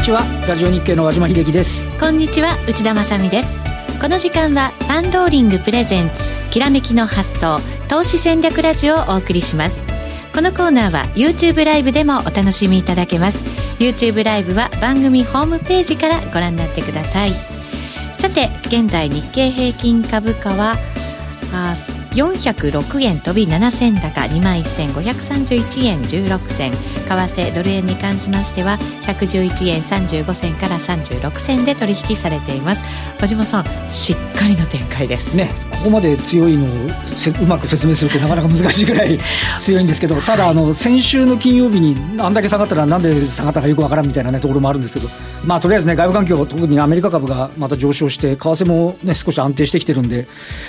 こんにちは。ラジオ日経の和島秀樹です。こんにちは。内田まさです。この時間はパンローリングプレゼンツきらめきの発想投資戦略ラジオをお送りします。このコーナーは YouTube ライブでもお楽しみいただけます。YouTube ライブは番組ホームページからご覧になってください。さて現在日経平均株価はあ406円飛び7銭高2万1531円16銭為替ドル円に関しましては111円35銭から36銭で取引されています。小島さんしっかりの展開です。ね。ここまで強いのをうまく説明するとなかなか難しいぐらい 強いんですけどただあの先週の金曜日にあんだけ下がったらなんで下がったかよくわからんみたいな、ね、ところもあるんですけどまあとりあえずね外部環境特にアメリカ株がまた上昇して為替もね少し安定してきてるんで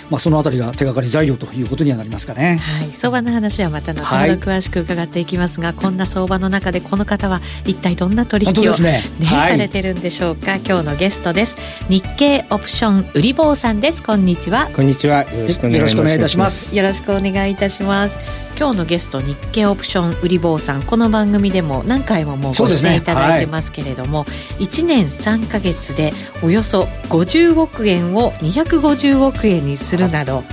まあそのあたりが手がかり材料ということにはなりますかね。はい。相場の話はまた後ほど詳しく伺っていきますが、はい、こんな相場の中でこの方は一体どんな取引をね、ねはい、されてるんでしょうか。今日のゲストです。日経オプション売り坊さんです。こんにちは。こんにちはよろしくお願いいたします。よろしくお願いいたします。今日のゲスト日経オプション売り坊さん。この番組でも何回ももうご出演いただいてますけれども、ねはい、1年3か月でおよそ50億円を250億円にするなど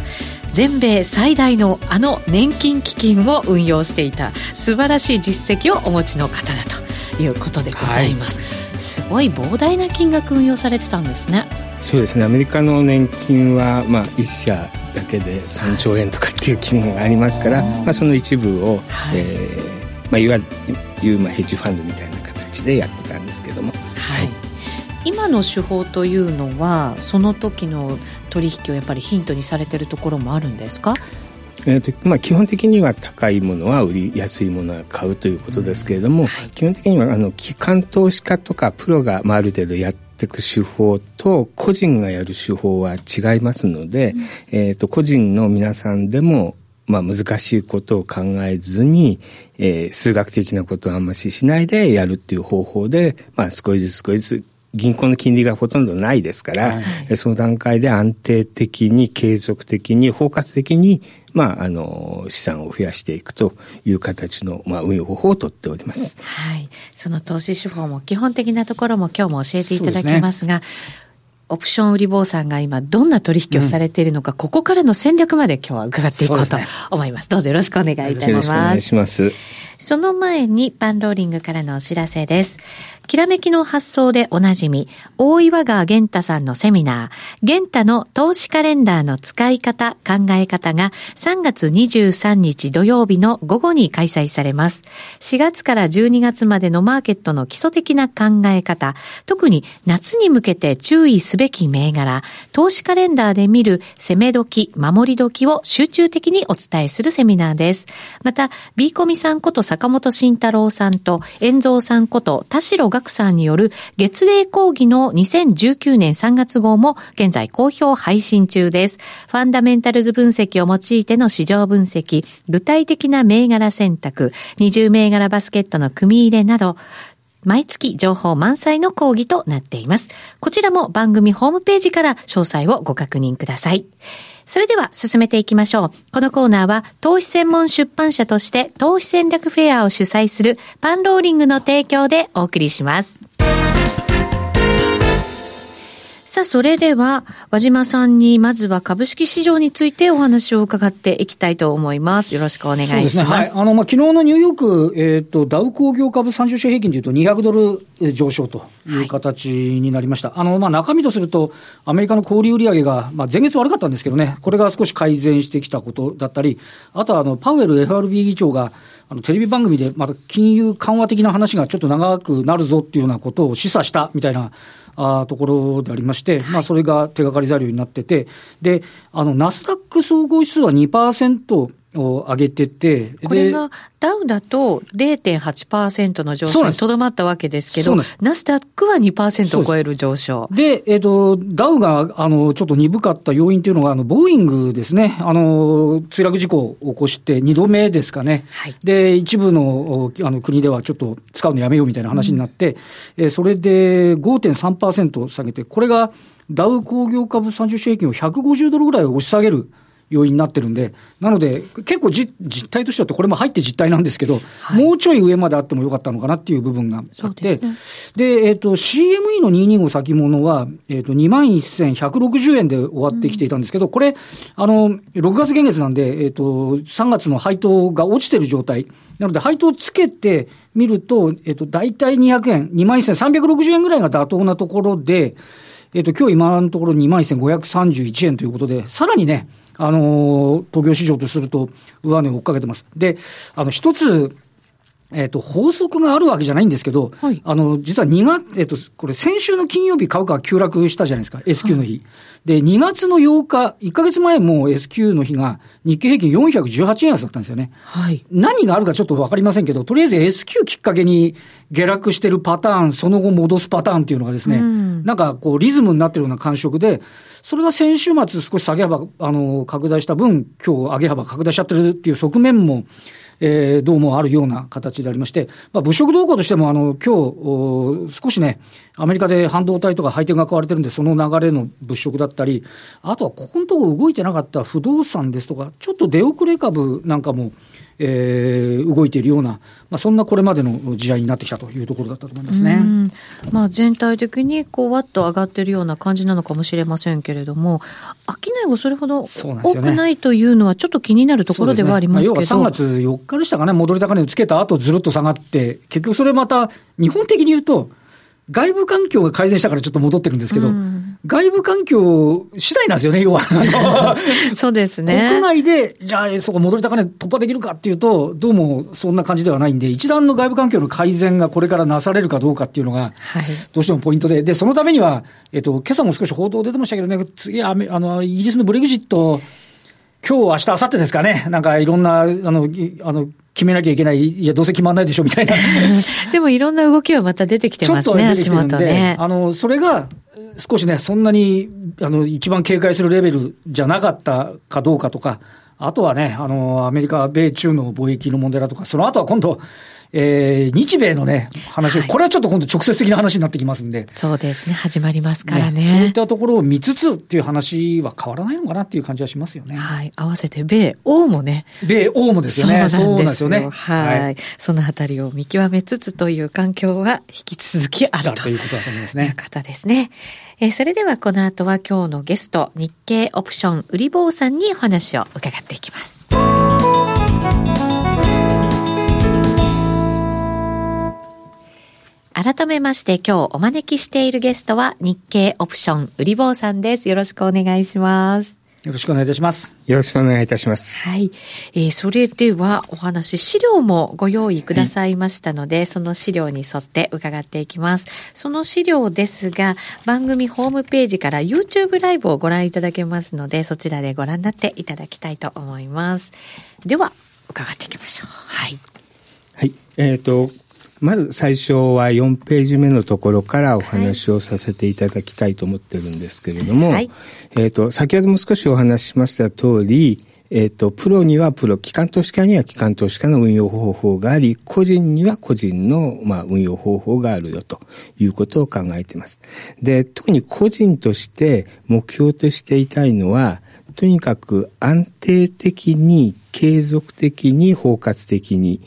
全米最大のあの年金基金を運用していた素晴らしい実績をお持ちの方だということでございます、はい、すごい膨大な金額運用されてたんですね。そうですね。アメリカの年金は、まあ、1社だけで3兆円とかっていう金額がありますから、まあ、その一部を、はい、えー、まあ、いわゆる、まあ、ヘッジファンドみたいな形でやってたんですけども。はい、はい。今の手法というのはその時の取引をやっぱりヒントにされてるところもあるんですか？えーとまあ、基本的には高いものは売り安いものは買うということですけれども、うんはい、基本的にはあの機関投資家とかプロが、まあ、ある程度やっていく手法と個人がやる手法は違いますので、うん、えっ、ー、と、個人の皆さんでも、まあ難しいことを考えずに、えー、数学的なことをあんまししないでやるっていう方法で、まあ少しずつ少しずつ銀行の金利がほとんどないですから、はい、その段階で安定的に継続的に包括的に、まあ、あの資産を増やしていくという形の、まあ、運用方法をとっております。はい、その投資手法も基本的なところも今日も教えていただきますが。オプション売り坊さんが今どんな取引をされているのか、うん、ここからの戦略まで今日は伺っていこうと思います。すね、どうぞよろしくお願いいたします。よろしくお願いします。その前にパンローリングからのお知らせです。きらめきの発想でおなじみ、大岩川玄太さんのセミナー、玄太の投資カレンダーの使い方、考え方が3月23日土曜日の午後に開催されます。4月から12月までのマーケットの基礎的な考え方、特に夏に向けて注意すべき銘柄、投資カレンダーで見る攻め時、守り時を集中的にお伝えするセミナーです。また、ビーコミさんこと坂本慎太郎さんと、遠蔵さんこと田代が学さんによる月例講義の2019年3月号も現在好評配信中です。ファンダメンタルズ分析を用いての市場分析、具体的な銘柄選択、20銘柄バスケットの組み入れなど、毎月情報満載の講義となっています。こちらも番組ホームページから詳細をご確認ください。それでは進めていきましょう。このコーナーは投資専門出版社として投資戦略フェアを主催するパンローリングの提供でお送りします。さあ、それでは、和島さんに、まずは株式市場についてお話を伺っていきたいと思います。よろしくお願いします。そうですね。はい。あの、まあ、昨日のニューヨーク、えっ、ー、と、ダウ工業株30種平均でいうと200ドル上昇という形になりました。はい、あの、まあ、中身とすると、アメリカの小売売上が、まあ、前月悪かったんですけどね、これが少し改善してきたことだったり、あとは、あの、パウエル FRB 議長が、あのテレビ番組でまた金融緩和的な話がちょっと長くなるぞっていうようなことを示唆したみたいなあところでありまして、まあ、それが手がかり材料になってて、で、あの、ナスダック総合指数は2%、を上げてて、これがダウだと0.8%の上昇にとどまったわけですけど、ナスダックは2%を超える上昇。で、えっ、ー、と、ダウが、あの、ちょっと鈍かった要因というのが、あの、ボーイングですね、あの、墜落事故を起こして2度目ですかね。はい、で、一部のあの国ではちょっと使うのやめようみたいな話になって、うん、えそれで5.3%下げて、これがダウ工業株30種平均を150ドルぐらい押し下げる要因になってるんで、なので、結構じ実態としては、これも入って実態なんですけど、はい、もうちょい上まであってもよかったのかなっていう部分があって、で、ね、えっ、ー、と、CME の225先物は、えっ、ー、と、21,160円で終わってきていたんですけど、うん、これ、あの、6月現月なんで、えっ、ー、と、3月の配当が落ちてる状態。なので、配当つけてみると、えっ、と、大体200円、21,360円ぐらいが妥当なところで、えっ、と、今日今のところ21,531円ということで、さらにね、あの、東京市場とすると、上値を追っかけてます。で、あの、一つ、えっ、ー、と、法則があるわけじゃないんですけど、はい、あの、実は2月、えっ、ー、と、これ先週の金曜日株価が急落したじゃないですか、S q の日。はい、で、2月の8日、1か月前も S q の日が日経平均418円安だったんですよね。はい。何があるかちょっとわかりませんけど、とりあえず S q きっかけに下落してるパターン、その後戻すパターンっていうのがですね、うん、なんかこうリズムになってるような感触で、それが先週末少し下げ幅、あの、拡大した分、今日上げ幅拡大しちゃってるっていう側面も、えー、どうもあるような形でありまして、まあ、物色動向としても、あの、今日、少しね、アメリカで半導体とか配点が買われてるんで、その流れの物色だったり、あとはここのところ動いてなかった不動産ですとか、ちょっと出遅れ株なんかも、えー、動いているような、まあ、そんなこれまでの時代になってきたというところだったと思いますね。まあ、全体的にこうわっと上がっているような感じなのかもしれませんけれども、商いがそれほど多くないというのは、ちょっと気になるところではありますけど、ね。まあ、要は3月4日でしたかね、戻り高値つけた後ずるっと下がって、結局それまた、日本的に言うと、外部環境が改善したからちょっと戻ってるんですけど、うん、外部環境次第なんですよね、要は。そうですね。国内で、じゃあそこ戻り高値突破できるかっていうと、どうもそんな感じではないんで、一段の外部環境の改善がこれからなされるかどうかっていうのが、どうしてもポイントで、で、そのためには、えっと、今朝も少し報道出てましたけどね、次、あの、イギリスのブレグジット、今日、明日、明後日ですかね、なんかいろんな、あの、あの、決めなきゃいけない、いや、どうせ決まんないでしょみたいな。でもいろんな動きはまた出てきてますね、足元ね。あの、それが、少しね、そんなに、あの、一番警戒するレベルじゃなかったかどうかとか、あとはね、あの、アメリカ、米中の貿易の問題だとか、その後は今度、えー、日米のね、話、はい、これはちょっと今度直接的な話になってきますんで。そうですね、始まりますからね。ねそういったところを見つつっていう話は変わらないのかなっていう感じはしますよね。はい。合わせて米欧もね。米欧もですよね。そうなんですよね。はい、はい。そのあたりを見極めつつという環境は引き続きあるということだと思いますね。いう方ですね。えー、それではこの後は今日のゲスト、日経オプション売り坊さんにお話を伺っていきます。改めまして今日お招きしているゲストは日経オプション売り坊さんです。よろしくお願いします。よろしくお願いいたします。よろしくお願いいたします。はい。えー、それではお話、資料もご用意くださいましたので、はい、その資料に沿って伺っていきます。その資料ですが、番組ホームページから YouTube ライブをご覧いただけますので、そちらでご覧になっていただきたいと思います。では、伺っていきましょう。はい。はい。えっ、ー、と、まず最初は4ページ目のところからお話をさせていただきたいと思ってるんですけれども、はい、えっ、と、先ほども少しお話ししました通り、えっ、ー、と、プロにはプロ、機関投資家には機関投資家の運用方法があり、個人には個人の、まあ、運用方法があるよということを考えています。で、特に個人として目標としていたいのは、とにかく安定的に継続的に包括的に、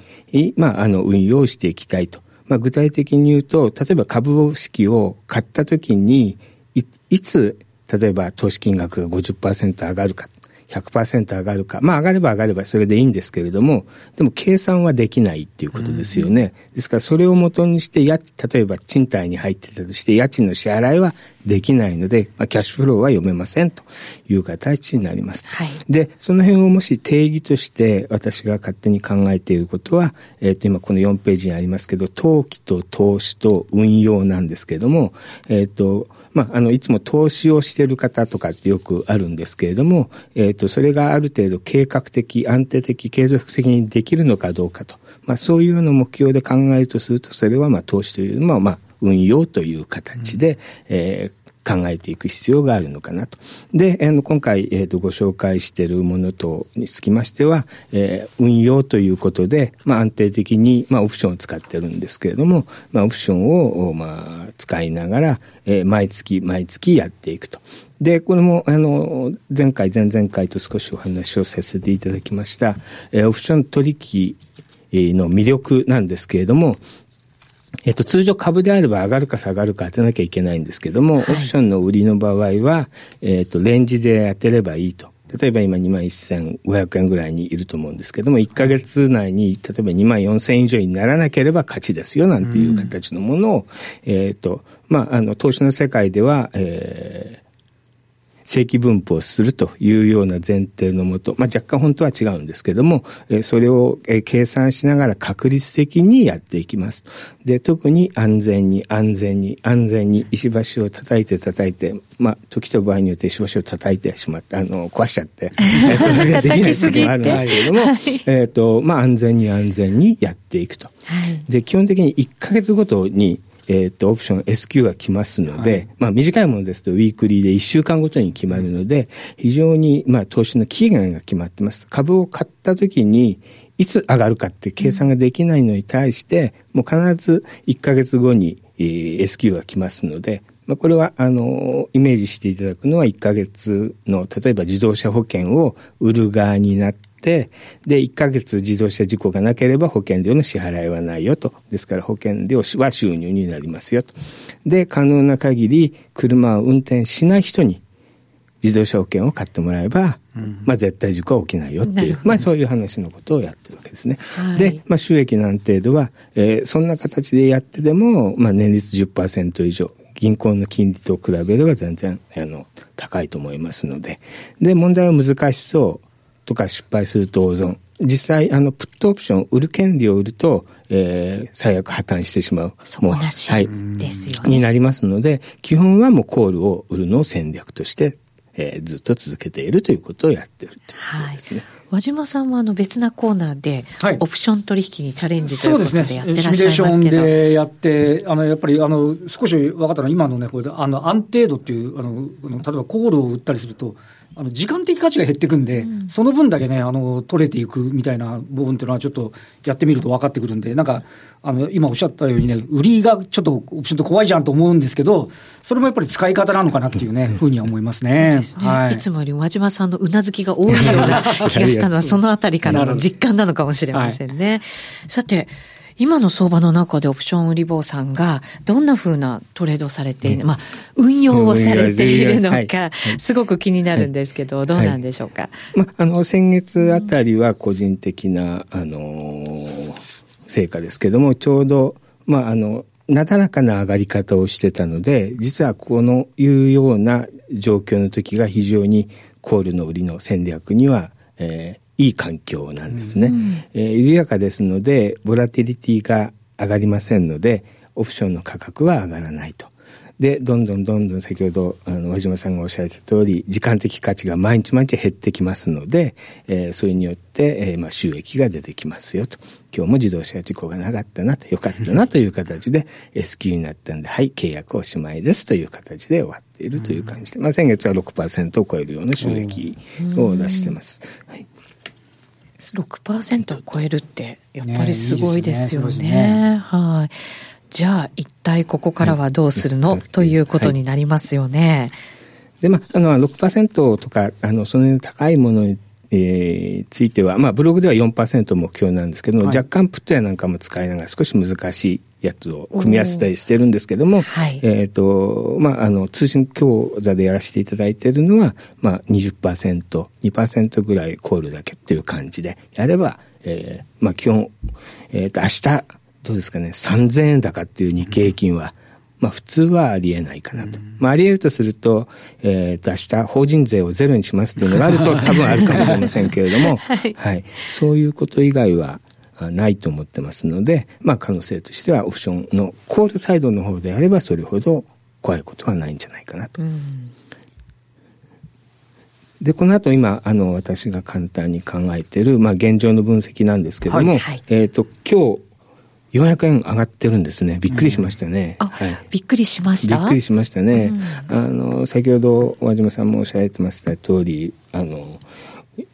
まあ、あの、運用していきたいと。まあ、具体的に言うと、例えば株式を買った時に、いいつ、例えば投資金額が50%上がるか。100%上がるか。まあ上がれば上がればそれでいいんですけれども、でも計算はできないっていうことですよね。うん、ですからそれをもとにしてや、例えば賃貸に入ってたとして家賃の支払いはできないので、まあ、キャッシュフローは読めませんという形になります。はい、で、その辺をもし定義として私が勝手に考えていることは、えっ、ー、と今この4ページにありますけど、投機と投資と運用なんですけれども、えっ、ー、と、まあ、あの、いつも投資をしている方とかってよくあるんですけれども、えっ、ー、と、それがある程度計画的、安定的、継続的にできるのかどうかと。まあ、そういうような目標で考えるとすると、それはまあ、投資というのは、まあ、運用という形で、うん、えー考えていく必要があるのかなと。で、あの今回、えーと、ご紹介しているものとにつきましては、えー、運用ということで、まあ、安定的に、まあ、オプションを使ってるんですけれども、まあ、オプションを、まあ、使いながら、えー、毎月毎月やっていくと。で、これも、あの、前回、前々回と少しお話をさせていただきました、えー、オプション取引の魅力なんですけれども、えっと、通常株であれば上がるか下がるか当てなきゃいけないんですけども、はい、オプションの売りの場合は、えっと、レンジで当てればいいと。例えば今2万1500円ぐらいにいると思うんですけども、1ヶ月内に、例えば2万4000円以上にならなければ勝ちですよ、なんていう形のものを、うん、えっ、と、まあ、あの、投資の世界では、えー、正規分布をするというような前提のもと、まあ、若干本当は違うんですけども、えそれを、え計算しながら確率的にやっていきます。で、特に安全に安全に安全に石橋を叩いて叩いて、まあ、時と場合によって石橋を叩いてしまって、あの、壊しちゃって、えそれができない時もあるんですけれども、はい、えっ、と、まあ、安全に安全にやっていくと。はい、で、基本的に1ヶ月ごとに、えっ、ー、と、オプション S q が来ますので、はい、まあ短いものですとウィークリーで1週間ごとに決まるので、非常にまあ投資の期限が決まってます。株を買った時に、いつ上がるかって計算ができないのに対して、もう必ず1ヶ月後に、えー、S q が来ますので、まあ、これは、あの、イメージしていただくのは1ヶ月の、例えば自動車保険を売る側になって、、で、1ヶ月自動車事故がなければ保険料の支払いはないよと。ですから保険料は収入になりますよと。で、可能な限り車を運転しない人に自動車保険を買ってもらえば、うん、まあ絶対事故は起きないよっていう、まあそういう話のことをやってるわけですね。はい、で、まあ収益の安定度は、えー、そんな形でやってでも、まあ年率10%以上、銀行の金利と比べれば全然、あの、高いと思いますので。で、問題は難しそう。とか失敗すると。実際、あの、プットオプション、売る権利を売ると、えー、最悪破綻してしまう。そこなしはい、ですよね。になりますので、基本はもうコールを売るのを戦略として、えー、ずっと続けているということをやっているということですね。はい和島さんはあの別なコーナーで、オプション取引にチャレンジということでやってらっしゃいますけど、そうですね、シミュレーションでやって、あのやっぱりあの少し分かったのは、今のね、これあの安定度っていうあの、例えばコールを売ったりすると、あの時間的価値が減っていくんで、うん、その分だけね、あの取れていくみたいな部分っていうのは、ちょっとやってみると分かってくるんで、なんか、あの今おっしゃったようにね、売りがちょっとオプションと怖いじゃんと思うんですけど、それもやっぱり使い方なのかなっていうね、ふうには思いますね。すね。はい、いつもより和島さんのうなずきが多いような気がしたのは、そのあたりからの実感なのかもしれませんね。は い、さて、今の相場の中でオプション売り坊さんがどんなふうなトレードされている、うん、まあ、運用をされているのか、すごく気になるんですけど、はい、どうなんでしょうか？まあ、あの、先月あたりは個人的な、あの成果ですけども、ちょうど、まあ、あの、なだらかな上がり方をしてたので、実はこのいうような状況の時が非常にコールの売りの戦略には、えー、いい環境なんですね。うん、えー、緩やかですので、ボラティリティが上がりませんので、オプションの価格は上がらないと。で、どんどんどんどん先ほど、あの、和島さんがおっしゃった通り、時間的価値が毎日毎日減ってきますので、えー、それによって、えー、まあ、収益が出てきますよと。今日も自動車事故がなかったなと、よかったなという形で S q になったんで、はい、契約おしまいですという形で終わっているという感じで、まあ、先月は6%を超えるような収益を出してます。はい6%を超えるってやっぱりすごいですよね。ねねはい。じゃあ一体ここからはどうするの、はい、ということになりますよね。で、まあ、あの、6%とか、あの、その高いものにえー、ついては、まあ、ブログでは4%目標なんですけども、はい、若干プットやなんかも使いながら少し難しいやつを組み合わせたりしてるんですけども、はい、えっ、ー、と、まあ、あの、通信講座でやらせていただいているのは、まあ20%、2%ぐらいコールだけっていう感じでやれば、えー、まあ基本、えっ、ー、と、明日、どうですかね、3000円高っていう日経平均は、まあ普通はありえないかなと。まああり得るとすると、えっ、ー、と明日法人税をゼロにしますっていうのがあると多分あるかもしれませんけれども、はい、はい。そういうこと以外は、ないと思ってますので、まあ可能性としてはオプションのコールサイドの方であればそれほど怖いことはないんじゃないかなと。で、この後今、あの、私が簡単に考えている、まあ現状の分析なんですけども、はい、えっ、ー、と、今日、400円上がってるんですね。びっくりしましたね。うん、はい、びっくりしました？びっくりしましたね。うん、あの、先ほど和島さんもおっしゃられてました通り、あの、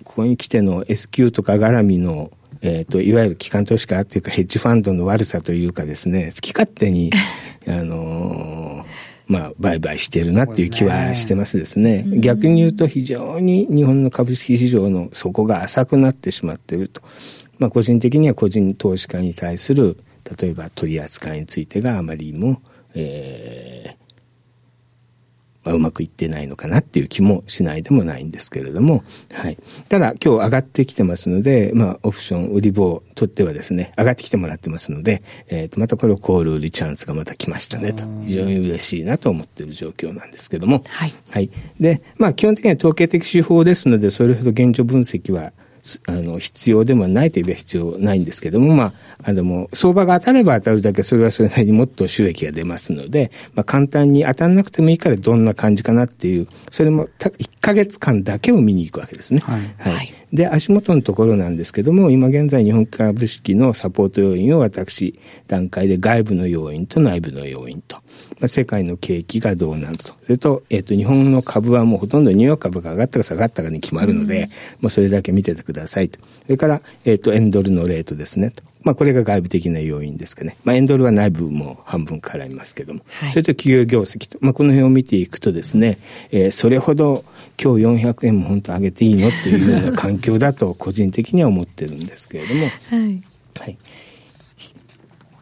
ここに来ての S q とか絡みのえっ、ー、と、いわゆる機関投資家というかヘッジファンドの悪さというかですね、好き勝手に、あのー、まあ、売買してるなっていう気はしてますですね。すね逆に言うと非常に日本の株式市場の底が浅くなってしまっていると。まあ、個人的には個人投資家に対する、例えば取り扱いについてがあまりにも、えー、まあ、うまくいってないのかなっていう気もしないでもないんですけれども、はい。ただ今日上がってきてますので、まあオプション売り棒をとってはですね、上がってきてもらってますので、えっ、ー、と、またこれをコール売りチャンスがまた来ましたねと、非常に嬉しいなと思っている状況なんですけども、はい。はい。で、まあ基本的には統計的手法ですので、それほど現状分析はあの必要でもないといえば必要ないんですけども、まあ、あの相場が当たれば当たるだけそれはそれなりにもっと収益が出ますので、まあ、簡単に当たらなくてもいいからどんな感じかなっていうそれも1か月間だけを見に行くわけですね。はい、はい、で足元のところなんですけども今現在日本株式のサポート要因を私段階で外部の要因と内部の要因と、まあ、世界の景気がどうなると。それと,、えーと、日本の株はもうほとんどニューヨーク株が上がったか下がったかに決まるので、うん、もうそれだけ見ててくださいと。それから、えーと、とエンドルのレートですねとまあ、これが外部的な要因ですかね。まあ、エンドルは内部も半分絡みますけども。はい、それと企業業績と、まあ、この辺を見ていくとですね、えー、それほど今日400円も本当上げていいのっていうような環境だと個人的には思ってるんですけれども。はい。はい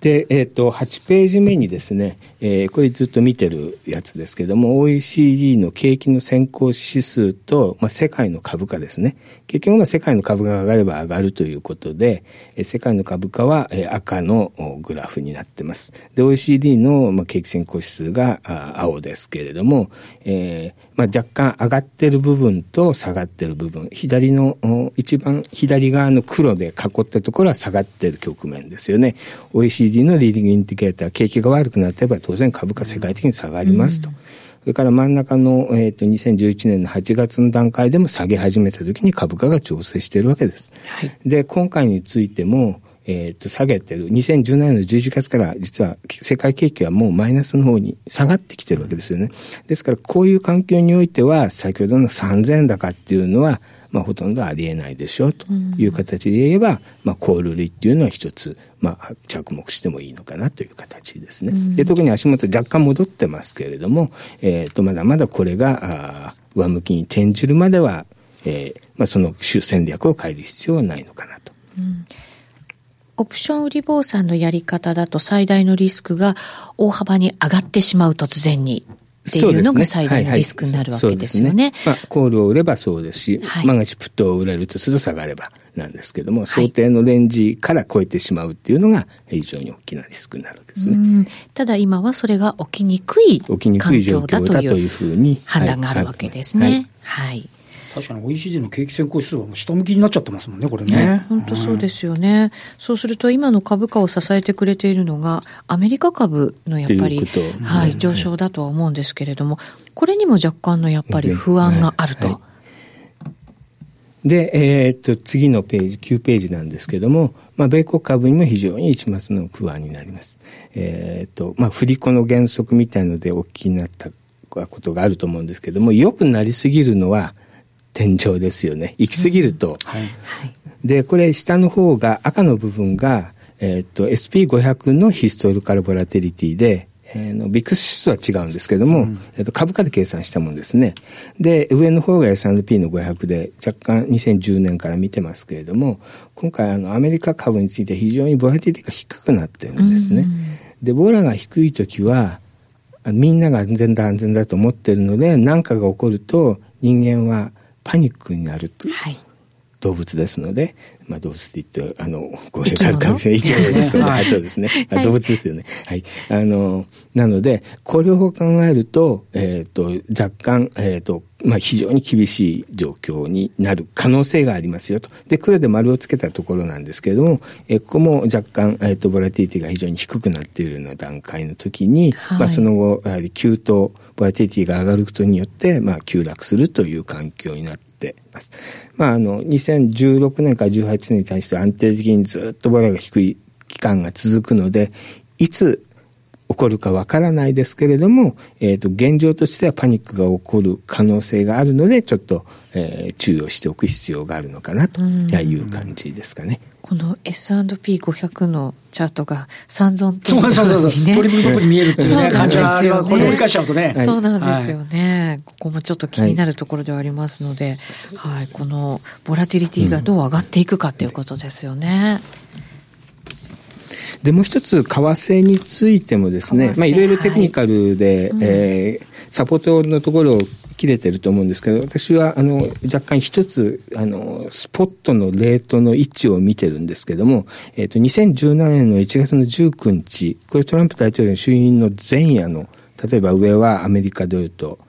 で、えっ、ー、と、8ページ目にですね、えー、これずっと見てるやつですけども、OECD の景気の先行指数と、まあ、世界の株価ですね。結局は世界の株価が上がれば上がるということで、えー、世界の株価は、えー、赤のグラフになってます。で、OECD の、まあ、景気先行指数があ青ですけれども、えー、まあ、若干上がってる部分と下がってる部分、左の一番左側の黒で囲ったところは下がってる局面ですよね。OECD のリーディングインディケーター、景気が悪くなってば当然株価世界的に下がりますと。うん、それから真ん中の、えーと、2011年の8月の段階でも下げ始めた時に株価が調整しているわけです。はい、で、今回についても、えっ、ー、と、下げてる。2017年の11月から実は世界景気はもうマイナスの方に下がってきてるわけですよね。ですからこういう環境においては先ほどの3000円高っていうのはまあ、ほとんどありえないでしょうという形で言えば、うん、まあ、コール売りっていうのは一つ、まあ、着目してもいいのかなという形ですね。うん、で特に足元若干戻ってますけれども、えー、とまだまだこれがあ上向きに転じるまでは、えーまあ、その戦略を変える必要はないのかなと。うんオプション売り坊さんのやり方だと最大のリスクが大幅に上がってしまう突然にっていうのが最大のリスクになるわけですよね。まあ、コールを売ればそうですし、はい、万が一プットを売れるとすると下がればなんですけども、想定のレンジから超えてしまうっていうのが非常に大きなリスクになるんですね。ただ今はそれが起きにくい起きにくい状況だというふうに判断があるわけですね。はい、はい確かに OECD の景気先行指数は下向きになっちゃってますもんね、これね。本当そうですよね、うん、そうすると今の株価を支えてくれているのが、アメリカ株のやっぱり、はい、上昇だとは思うんですけれども、これにも若干のやっぱり不安があると。はい。で、えー、っと、次のページ、9ページなんですけども、まあ、米国株にも非常に一末の不安になります。えー、っと、まあ、振り子の原則みたいのでお聞きになったことがあると思うんですけども、良くなりすぎるのは、天井ですよね。行き過ぎると。うんはい、で、これ下の方が赤の部分が、えっ、と、SP500 のヒストリカルボラテリティで、えー、のビックス指数は違うんですけども、うん、えー、と株価で計算したもんですね。で、上の方が S&P の500で若干2010年から見てますけれども、今回あのアメリカ株について非常にボラティティが低くなってるんですね。うん、で、ボラが低い時は、みんなが安全だ安全だと思ってるので、何かが起こると人間はパニックになると、はい、動物ですので、まあ、動物って言って、あの、語弊があるかもしれない。生き物ですので、はい、そうですね。はい、動物ですよね。はい。あの、なので、これを考えると、えっ、ー、と、若干、えっ、ー、と、まあ、非常に厳しい状況になる可能性がありますよと。で、黒で丸をつけたところなんですけれども、えー、ここも若干、えっ、と、ボラティティが非常に低くなっているような段階の時に、はい、まあ、その後、やはり急騰、ボラティティが上がることによって、まあ、急落するという環境になって、てます。まあ、あの、2016年から18年に対して安定的にずっとボラが低い期間が続くので、いつ起こるかわからないですけれども、えっ、ー、と、現状としてはパニックが起こる可能性があるので、ちょっと、えー、注意をしておく必要があるのかなという感じですかね。この S&P500 のチャートが三尊天井にね。そうそうそう。トリプルトップに見えるっていうね、感じがある。これ折り返しちゃうとね。そうなんですよね。ここもちょっと気になるところではありますので、はい、このボラティリティがどう上がっていくかっていうことですよね。で、もう一つ、為替についてもですね、まあ、いろいろテクニカルで、はい、えー、サポートのところを切れてると思うんですけど、私は、あの、若干一つ、あの、スポットのレートの位置を見てるんですけども、えっ、ー、と、2017年の1月の19日、これトランプ大統領の就任の前夜の、例えば上はアメリカドルと、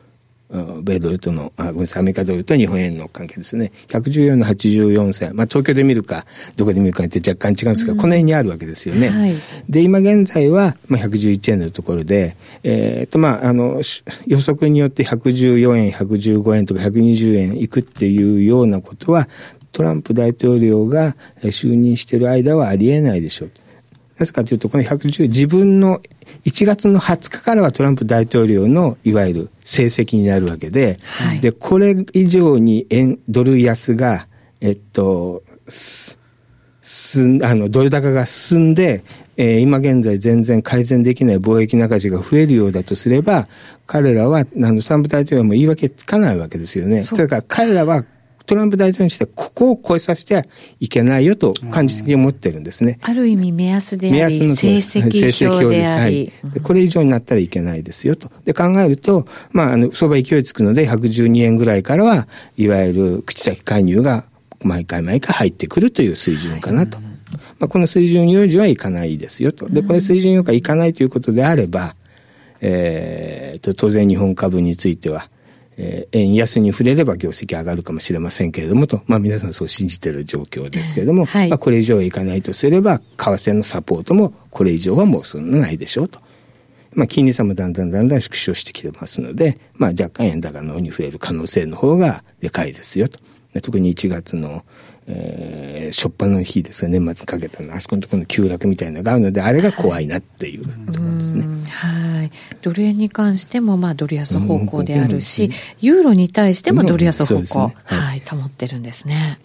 米ドルとの、あ、ごめんなさい、アメリカドルと日本円の関係ですね。114の84銭。まあ、東京で見るか、どこで見るかによって若干違うんですが、うん、この辺にあるわけですよね。はい、で、今現在は、まあ、111円のところで、えっ、ー、と、まあ、あの、予測によって114円、115円とか120円いくっていうようなことは、トランプ大統領が就任している間はありえないでしょう。なぜかというと、この110、自分の1月の20日からはトランプ大統領のいわゆる成績になるわけで、はい、で、これ以上に円、ドル安が、えっと、す、すあの、ドル高が進んで、えー、今現在全然改善できない貿易赤字が増えるようだとすれば、彼らは、あの、トランプ大統領も言い訳つかないわけですよね。だから彼らはトランプ大統領にしてここを超えさせてはいけないよと感じ的に思ってるんですね。ある意味目安であり、成績表であり。はい、これ以上になったらいけないですよと。で考えると、まあ、あの、相場勢いつくので112円ぐらいからは、いわゆる口先介入が毎回毎回入ってくるという水準かなと。まあ、この水準よりはいかないですよと。で、これ水準よりはいかないということであれば、えー、と当然日本株については、えー、円安に触れれば業績上がるかもしれませんけれどもと、まあ皆さんそう信じている状況ですけれども、はい、まあこれ以上いかないとすれば、為替のサポートもこれ以上はもうそんなないでしょうと。まあ金利差もだんだんだんだん縮小してきてますので、まあ若干円高の方に触れる可能性の方がでかいですよと。特に1月の、えー、初っ端の日ですが年末かけたの。あそこのところの急落みたいなのがあるのであれが怖いなっていう。ところですね。はい。ドル円に関してもまあドル安方向であるし、ユーロに対してもドル安方向、ね、はい、保ってるんですね。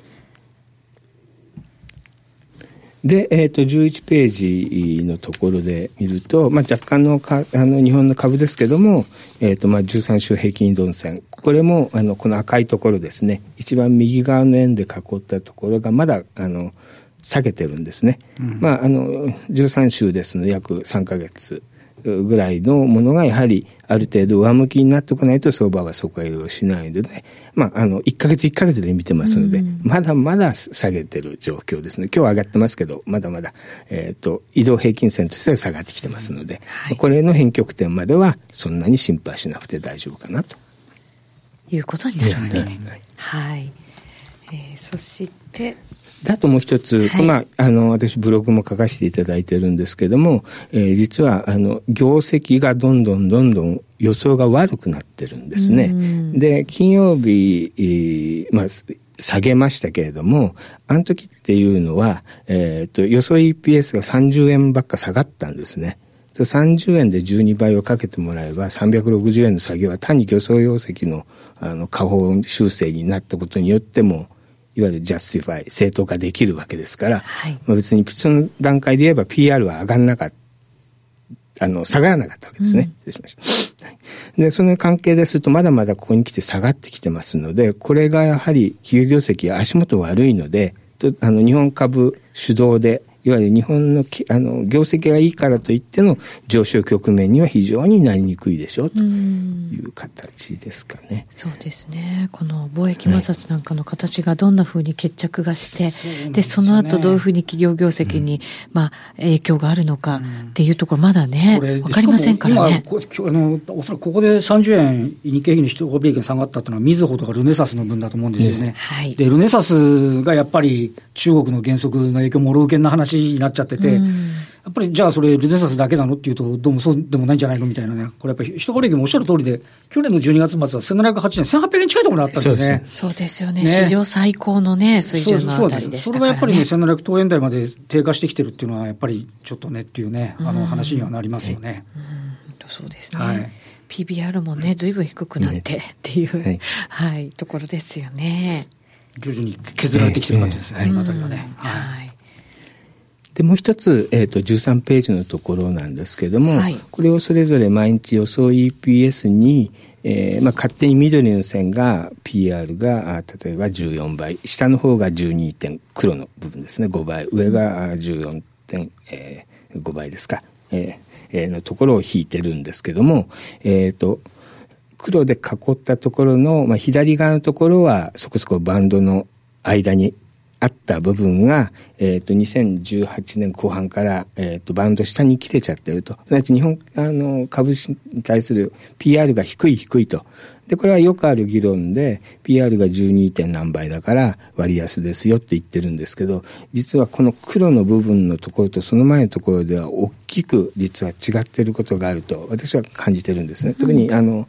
で、えっ、ー、と、11ページのところで見ると、まあ、若干のか、あの、日本の株ですけども、えっ、ー、と、まあ、13週平均移動線。これも、あの、この赤いところですね。一番右側の円で囲ったところが、まだ、あの、下げてるんですね。うん、まあ、あの、13週ですので、約3ヶ月ぐらいのものがやはりある程度上向きになってこないと相場は底入れをしないので、まあ、あの、1ヶ月1ヶ月で見てますので、うん、まだまだ下げてる状況ですね。今日上がってますけど、まだまだ、えっ、ー、と、移動平均線としては下がってきてますので、はい、これの変極点まではそんなに心配しなくて大丈夫かなと。いうことになるわけで。はい。はい、えー、そして、あともう一つ、はい、まあ、あの、私ブログも書かせていただいてるんですけども、えー、実は、あの、業績がどんどんどんどん予想が悪くなってるんですね。で、金曜日、えー、まあ、下げましたけれども、あの時っていうのは、えっ、ー、と、予想 EPS が30円ばっか下がったんですね。30円で12倍をかけてもらえば360円の下げは単に漁創業績のあの下方修正になったことによってもいわゆる justify、正当化できるわけですから、はい、まあ、別にその段階で言えば PR は上がらなかった。あの、下がらなかったわけですね。うん、失礼しました。で、その関係ですると、まだまだここに来て下がってきてますので、これがやはり企業業績が足元悪いので、とあの日本株主導でいわゆる日本のあの業績がいいからといっての上昇局面には非常になりにくいでしょうという形ですかね。うそうですね。この貿易摩擦なんかの形がどんなふうに決着がして、はい、で、その後どういうふうに企業業績に、うん、まあ影響があるのかっていうところまだね、わ、かりませんからね。今あのおそらくここで30円日経平均の人欧米平均下がったっていうのはみずほとかルネサスの分だと思うんですよね。ねはい、でルネサスがやっぱり中国の原則の影響もろ受けな話になっちゃってて、やっぱりじゃあそれ、ルネサスだけなのっていうと、どうもそうでもないんじゃないのみたいなね、これやっぱり人取引もおっしゃる通りで、去年の12月末は1708円、1800円近いところにあったんですよね。そうですよね、ね、史上最高のね、水準のあたりでしたから、ね、それがやっぱりね、1700等円台まで低下してきてるっていうのは、やっぱりちょっとねっていうね、あの話にはなりますよね。うん、そうですね。はい。PBR もね、ずいぶん低くなってっていう、はい、はい、ところですよね。徐々に削られてきてる感じですね、今あたりはね。はいで、もう一つ、えっ、ー、と、13ページのところなんですけれども、はい、これをそれぞれ毎日予想 EPS に、えーまあ、勝手に緑の線が PR が例えば14倍下の方が12点黒の部分ですね。5倍上が14.5、えー、倍ですか、えー、のところを引いてるんですけども、えっ、ー、と黒で囲ったところの、まあ、左側のところはそこそこバンドの間にあった部分が、えっ、ー、と、2018年後半から、えっ、ー、と、バウンド下に切れちゃってると。すなわち日本、あの、株式に対する PR が低い低いとで、これはよくある議論で、PR が 12. 点何倍だから割安ですよって言ってるんですけど、実はこの黒の部分のところとその前のところでは大きく実は違っていることがあると私は感じてるんですね。特にあの、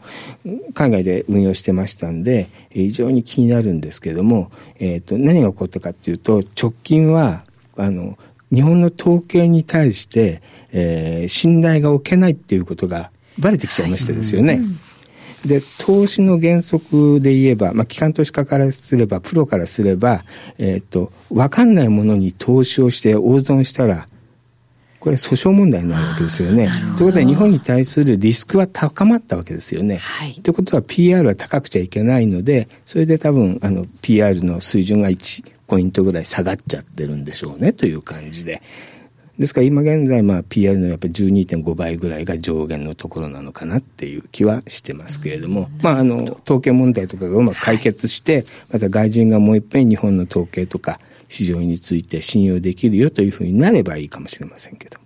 海外で運用してましたんで、非常に気になるんですけども、えっ、ー、と、何が起こったかっていうと、直近は、あの、日本の統計に対して、えー、信頼が置けないっていうことがバレてきちゃいましたですよね。はいうんで、投資の原則で言えば、まあ、機関投資家からすれば、プロからすれば、えっ、ー、と、わかんないものに投資をして大損したら、これ訴訟問題になるわけですよね。ということで日本に対するリスクは高まったわけですよね。はい、ということは PR は高くちゃいけないので、それで多分あの PR の水準が1ポイントぐらい下がっちゃってるんでしょうねという感じで。ですから今現在、まあ、PR のやっぱり12.5倍ぐらいが上限のところなのかなっていう気はしてますけれども、まあ、あの、統計問題とかがうまく解決して、また外人がもう一遍日本の統計とか市場について信用できるよというふうになればいいかもしれませんけど。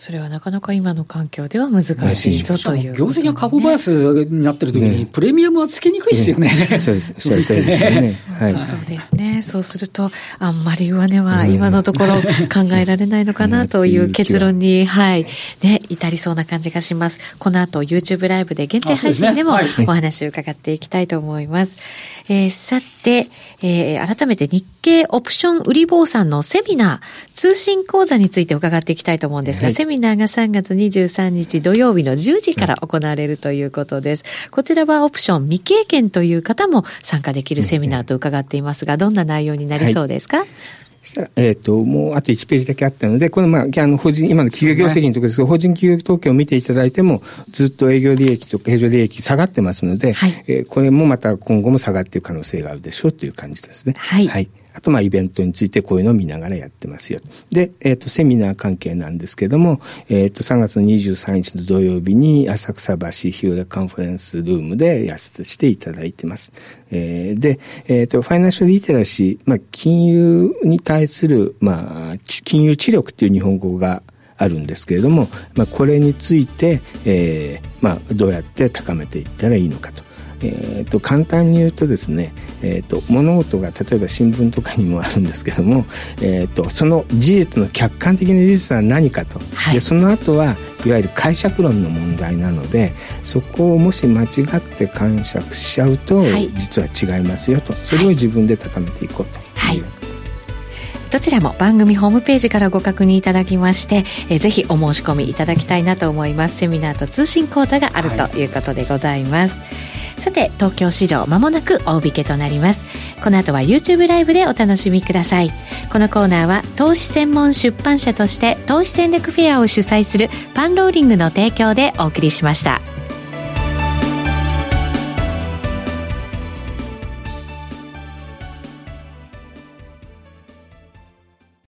それはなかなか今の環境では難しいぞという、ね、業績が過去バイアスになってる時に、プレミアムはつけにくいですよね。そうです。そうです ね。はい。そうですね。そうすると、あんまり上値は今のところ考えられないのかなという結論に、はい、ね、至りそうな感じがします。この後 YouTube ライブで限定配信でもお話を伺っていきたいと思います。えー、さて、えー、改めて日経オプション売り坊さんのセミナー、通信講座について伺っていきたいと思うんですが、はい、セミナーが3月23日土曜日の10時から行われるということです。はい、こちらはオプション未経験という方も参加できるセミナーと伺っていますが、どんな内容になりそうですか、はいしたら、えっ、ー、と、もうあと1ページだけあったので、この、まあ、あの、法人、今の企業業績のところですけど、法人企業統計を見ていただいても、ずっと営業利益とか経常利益下がってますので、はい、えー、これもまた今後も下がっていく可能性があるでしょうという感じですね。はい。はいあと、まあ、イベントについてこういうのを見ながらやってますよ。で、えっ、ー、と、セミナー関係なんですけども、えっ、ー、と、3月23日の土曜日に浅草橋日和カンファレンスルームでやらせていただいてます。えー、で、えっ、ー、と、ファイナンシャルリテラシー、まあ、金融に対する、まあ、金融知力っていう日本語があるんですけれども、まあ、これについて、えーまあ、どうやって高めていったらいいのかと。えーと、簡単に言うとですね、えーと、物事が例えば新聞とかにもあるんですけども、えーと、その事実の客観的な事実は何かと、はい、でその後はいわゆる解釈論の問題なのでそこをもし間違って解釈しちゃうと、はい、実は違いますよと。それを自分で高めていこうと。はい。どちらも番組ホームページからご確認いただきまして、えー、ぜひお申し込みいただきたいなと思います。セミナーと通信講座があるということでございます、はいさて東京市場まもなく大引けとなります。この後は YouTube ライブでお楽しみください。このコーナーは投資専門出版社として投資戦略フェアを主催するパンローリングの提供でお送りしました。